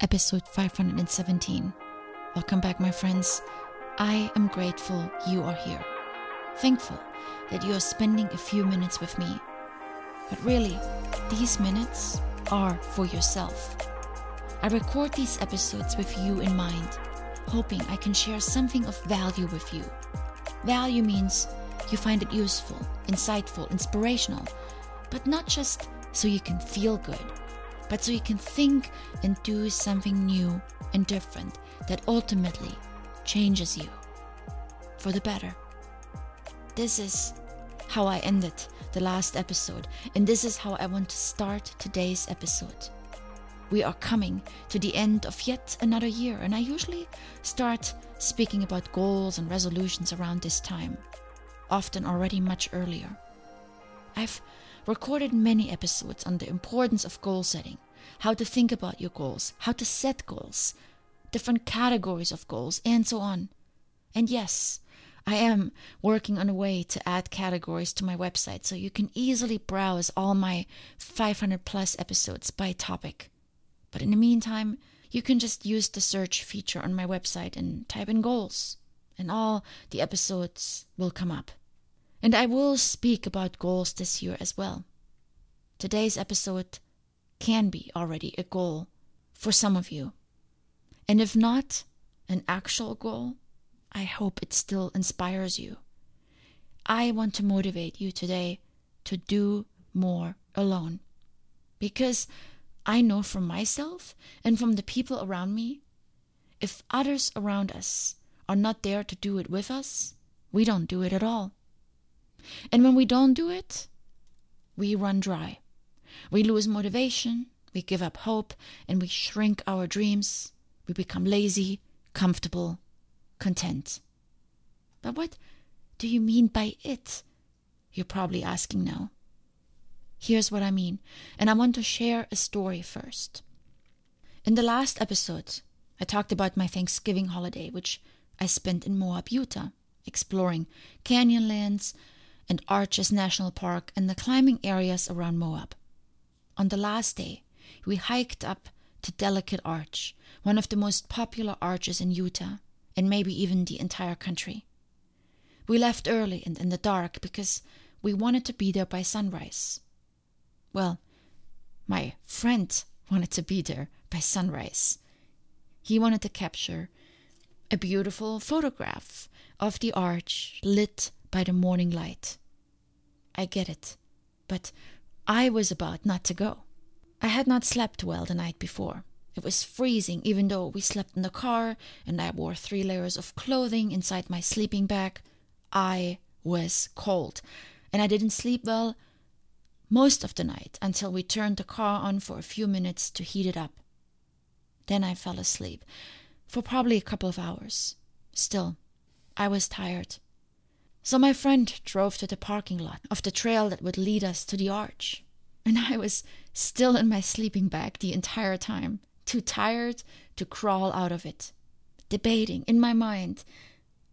episode 517. Welcome back, my friends. I am grateful you are here. Thankful that you are spending a few minutes with me. But really, these minutes are for yourself. I record these episodes with you in mind, hoping I can share something of value with you. Value means you find it useful, insightful, inspirational, but not just so you can feel good but so you can think and do something new and different that ultimately changes you for the better. This is how I ended the last episode, and this is how I want to start today's episode. We are coming to the end of yet another year, and I usually start speaking about goals and resolutions around this time, often already much earlier. I've recorded many episodes on the importance of goal setting, how to think about your goals, how to set goals, different categories of goals, and so on. And yes, I am working on a way to add categories to my website so you can easily browse all my 500 plus episodes by topic. But in the meantime, you can just use the search feature on my website and type in goals, and all the episodes will come up. And I will speak about goals this year as well. Today's episode can be already a goal for some of you. And if not an actual goal, I hope it still inspires you. I want to motivate you today to do more alone. Because I know from myself and from the people around me, if others around us are not there to do it with us, we don't do it at all. And when we don't do it, we run dry. We lose motivation, we give up hope, and we shrink our dreams. We become lazy, comfortable, content. But what do you mean by it? You're probably asking now. Here's what I mean, and I want to share a story first. In the last episode, I talked about my Thanksgiving holiday, which I spent in Moab, Utah, exploring canyonlands and Arches National Park and the climbing areas around Moab. On the last day, we hiked up to Delicate Arch, one of the most popular arches in Utah, and maybe even the entire country. We left early and in the dark because we wanted to be there by sunrise. Well, my friend wanted to be there by sunrise. He wanted to capture a beautiful photograph of the arch lit by the morning light. I get it, but I was about not to go. I had not slept well the night before. It was freezing, even though we slept in the car and I wore three layers of clothing inside my sleeping bag. I was cold, and I didn't sleep well most of the night until we turned the car on for a few minutes to heat it up. Then I fell asleep for probably a couple of hours. Still, I was tired. So my friend drove to the parking lot of the trail that would lead us to the arch. And I was still in my sleeping bag the entire time, too tired to crawl out of it, debating in my mind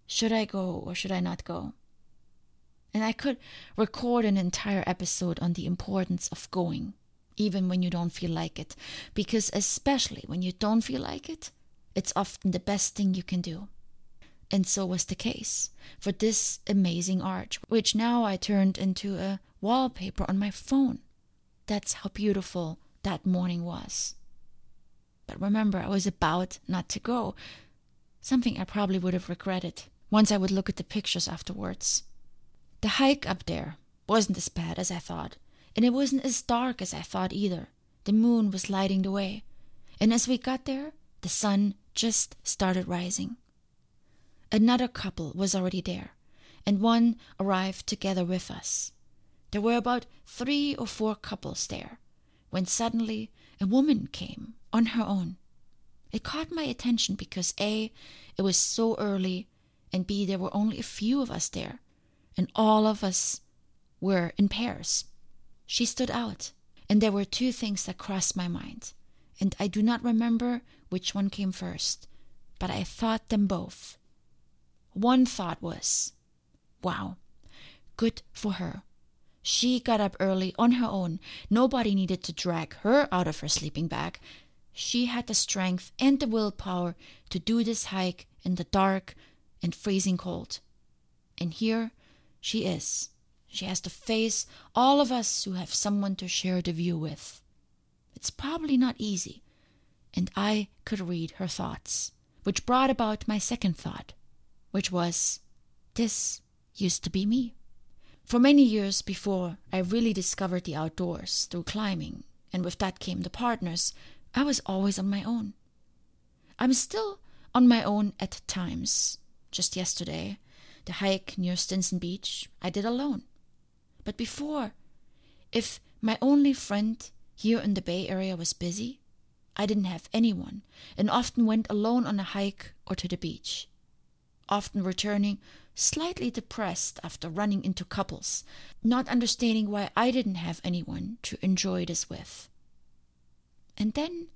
should I go or should I not go? And I could record an entire episode on the importance of going, even when you don't feel like it, because especially when you don't feel like it, it's often the best thing you can do. And so was the case for this amazing arch, which now I turned into a wallpaper on my phone. That's how beautiful that morning was. But remember, I was about not to go, something I probably would have regretted once I would look at the pictures afterwards. The hike up there wasn't as bad as I thought, and it wasn't as dark as I thought either. The moon was lighting the way, and as we got there, the sun just started rising. Another couple was already there, and one arrived together with us. There were about three or four couples there, when suddenly a woman came on her own. It caught my attention because A, it was so early, and B, there were only a few of us there, and all of us were in pairs. She stood out, and there were two things that crossed my mind, and I do not remember which one came first, but I thought them both. One thought was, wow, good for her. She got up early on her own. Nobody needed to drag her out of her sleeping bag. she had the strength and the willpower to do this hike in the dark and freezing cold. And here she is. She has to face all of us who have someone to share the view with. It's probably not easy, and I could read her thoughts, which brought about my second thought, which was this used to be me. For many years before I really discovered the outdoors through climbing, and with that came the partners, I was always on my own. I'm still on my own at times. Just yesterday, the hike near Stinson Beach, I did alone. But before, if my only friend here in the Bay Area was busy, I didn't have anyone and often went alone on a hike or to the beach, often returning slightly depressed after running into couples, not understanding why I didn't have anyone to enjoy this with. And then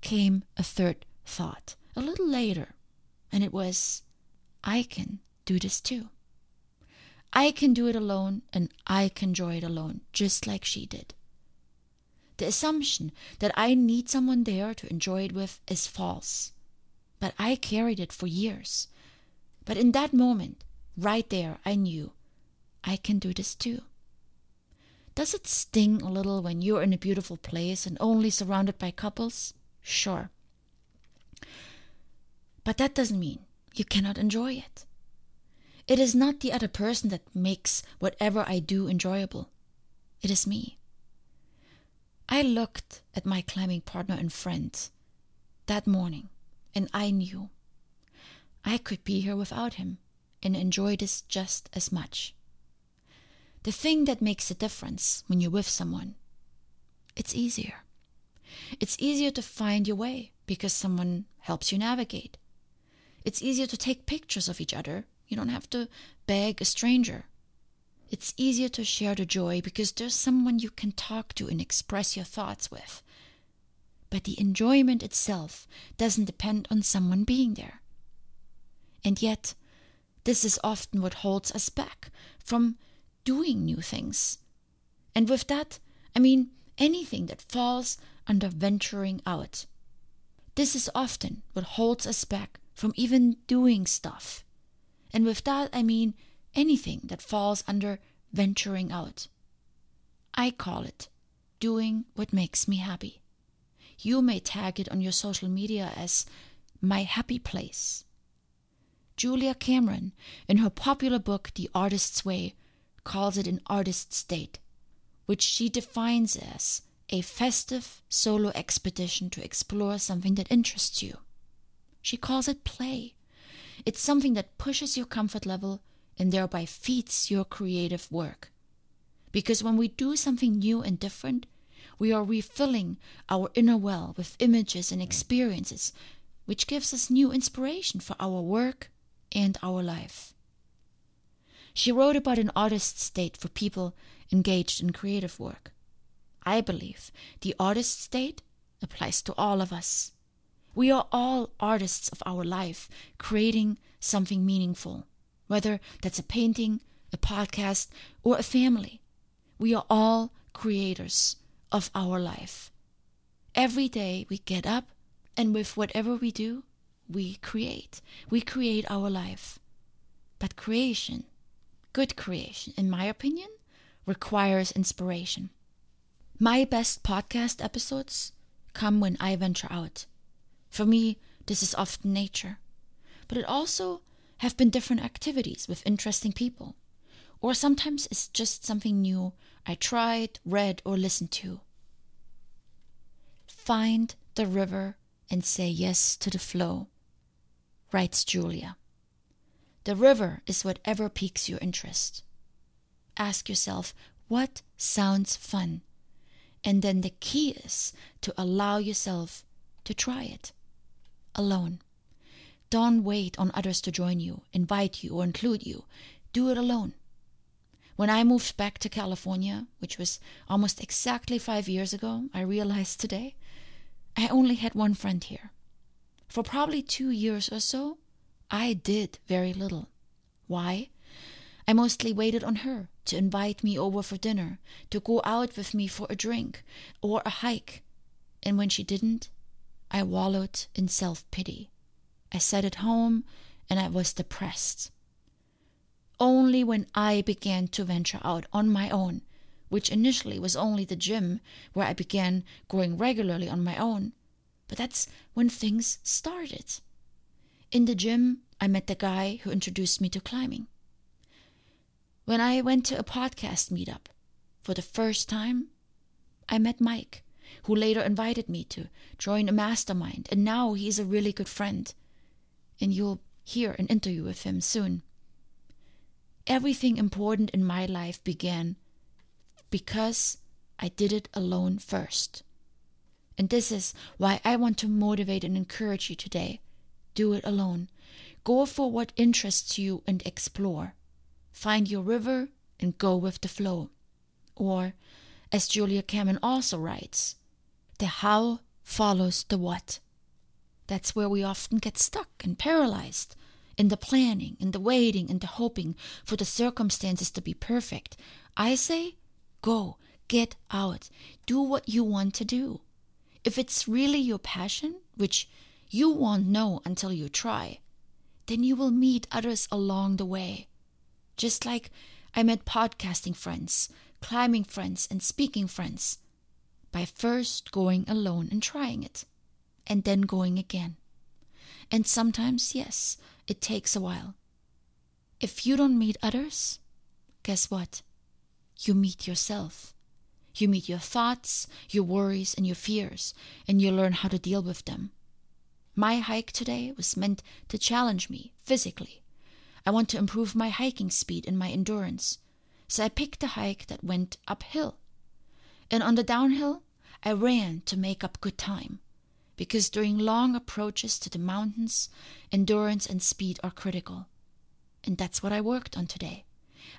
came a third thought, a little later, and it was, I can do this too. I can do it alone and I can enjoy it alone, just like she did. The assumption that I need someone there to enjoy it with is false. But I carried it for years. But in that moment, right there, I knew I can do this too. Does it sting a little when you're in a beautiful place and only surrounded by couples? Sure. But that doesn't mean you cannot enjoy it. It is not the other person that makes whatever I do enjoyable. It is me. I looked at my climbing partner and friend that morning, and I knew I could be here without him and enjoy this just as much. The thing that makes a difference when you're with someone, it's easier. It's easier to find your way because someone helps you navigate. It's easier to take pictures of each other. You don't have to beg a stranger. It's easier to share the joy because there's someone you can talk to and express your thoughts with. But the enjoyment itself doesn't depend on someone being there. And yet, this is often what holds us back from doing new things. And with that, I mean anything that falls under venturing out. This is often what holds us back from even doing stuff. And with that, I mean anything that falls under venturing out. I call it doing what makes me happy. You may tag it on your social media as my happy place. Julia Cameron, in her popular book The Artist's Way, calls it an artist date, which she defines as a festive solo expedition to explore something that interests you. She calls it play. It's something that pushes your comfort level and thereby feeds your creative work. Because when we do something new and different, we are refilling our inner well with images and experiences, which gives us new inspiration for our work and our life. She wrote about an artist's date for people engaged in creative work. I believe the artist date applies to all of us. We are all artists of our life, creating something meaningful, whether that's a painting, a podcast, or a family. We are all creators of our life. Every day we get up, and with whatever we do, we create. We create our life. But creation, good creation, in my opinion, requires inspiration. My best podcast episodes come when I venture out. For me, this is often nature, but it also have been different activities with interesting people. Or sometimes it's just something new I tried, read, or listened to. Find the river and say yes to the flow, writes Julia. The river is whatever piques your interest. Ask yourself what sounds fun, and then the key is to allow yourself to try it alone. Don't wait on others to join you, invite you, or include you. Do it alone. When I moved back to California, which was almost exactly five years ago, I realized today, I only had one friend here. For probably two years or so, I did very little. Why? I mostly waited on her to invite me over for dinner, to go out with me for a drink or a hike. And when she didn't, I wallowed in self pity. I sat at home and I was depressed. Only when I began to venture out on my own, which initially was only the gym where I began going regularly on my own, but that's when things started. In the gym, I met the guy who introduced me to climbing. When I went to a podcast meetup for the first time, I met Mike, who later invited me to join a mastermind, and now he's a really good friend. And you'll hear an interview with him soon. Everything important in my life began because I did it alone first. And this is why I want to motivate and encourage you today. Do it alone. Go for what interests you and explore. Find your river and go with the flow. Or, as Julia Cameron also writes, the how follows the what. That's where we often get stuck and paralyzed in the planning, in the waiting, in the hoping for the circumstances to be perfect. I say, go, get out, do what you want to do. If it's really your passion, which you won't know until you try, then you will meet others along the way. Just like I met podcasting friends, climbing friends, and speaking friends by first going alone and trying it, and then going again. And sometimes, yes, it takes a while. If you don't meet others, guess what? You meet yourself. You meet your thoughts, your worries, and your fears, and you learn how to deal with them. My hike today was meant to challenge me physically. I want to improve my hiking speed and my endurance, so I picked a hike that went uphill. And on the downhill, I ran to make up good time, because during long approaches to the mountains, endurance and speed are critical. And that's what I worked on today.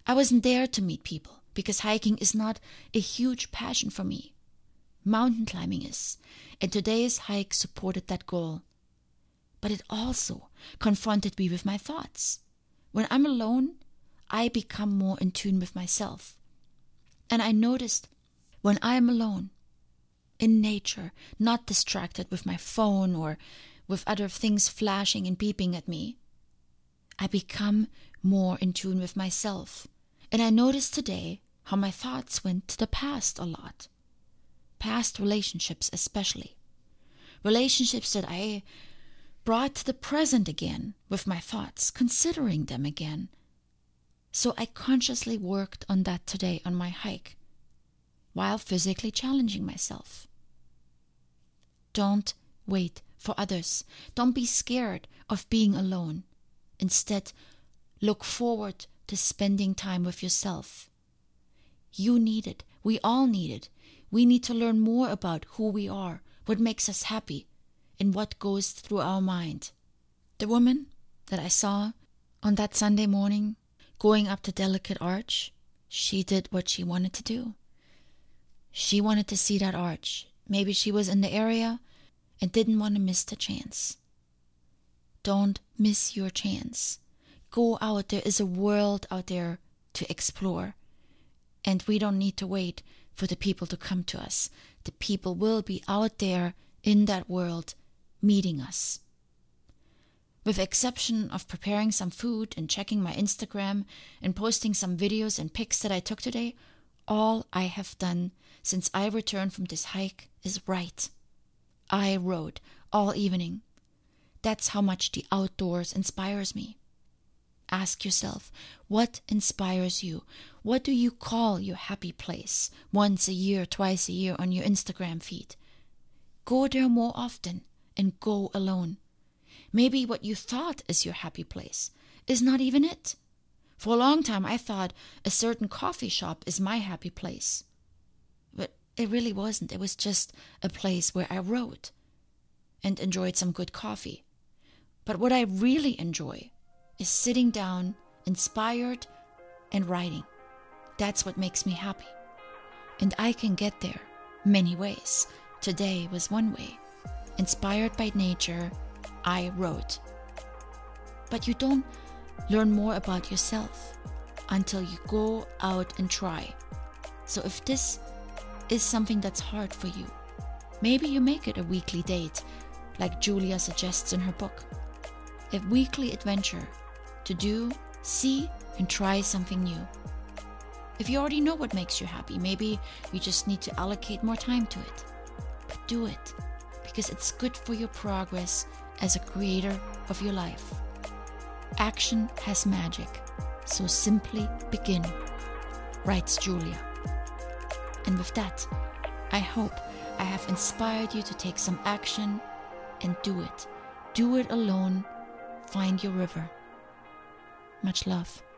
I wasn't there to meet people, because hiking is not a huge passion for me. Mountain climbing is, and today's hike supported that goal but it also confronted me with my thoughts. When I'm alone, I become more in tune with myself. And I noticed when I am alone, in nature, not distracted with my phone or with other things flashing and beeping at me, I become more in tune with myself. And I noticed today how my thoughts went to the past a lot. Past relationships, especially. Relationships that I brought to the present again with my thoughts, considering them again. So I consciously worked on that today on my hike, while physically challenging myself. Don't wait for others. Don't be scared of being alone. Instead, look forward to spending time with yourself. You need it. We all need it. We need to learn more about who we are, what makes us happy, and what goes through our mind. The woman that I saw on that Sunday morning going up the delicate arch, she did what she wanted to do. She wanted to see that arch. Maybe she was in the area and didn't want to miss the chance. Don't miss your chance. Go out. There is a world out there to explore. And we don't need to wait for the people to come to us. The people will be out there in that world meeting us. With exception of preparing some food and checking my Instagram and posting some videos and pics that I took today, all I have done since I returned from this hike is write. I wrote all evening. That's how much the outdoors inspires me. Ask yourself, what inspires you? What do you call your happy place once a year, twice a year on your Instagram feed? Go there more often and go alone. Maybe what you thought is your happy place is not even it. For a long time, I thought a certain coffee shop is my happy place. But it really wasn't. It was just a place where I wrote and enjoyed some good coffee. But what I really enjoy is sitting down, inspired, and writing. That's what makes me happy. And I can get there many ways. Today was one way. Inspired by nature, I wrote. But you don't learn more about yourself until you go out and try. So if this is something that's hard for you, maybe you make it a weekly date like Julia suggests in her book. A weekly adventure to do, see, and try something new. If you already know what makes you happy, maybe you just need to allocate more time to it. But do it because it's good for your progress as a creator of your life. Action has magic, so simply begin, writes Julia. And with that, I hope I have inspired you to take some action and do it. Do it alone. Find your river. Much love.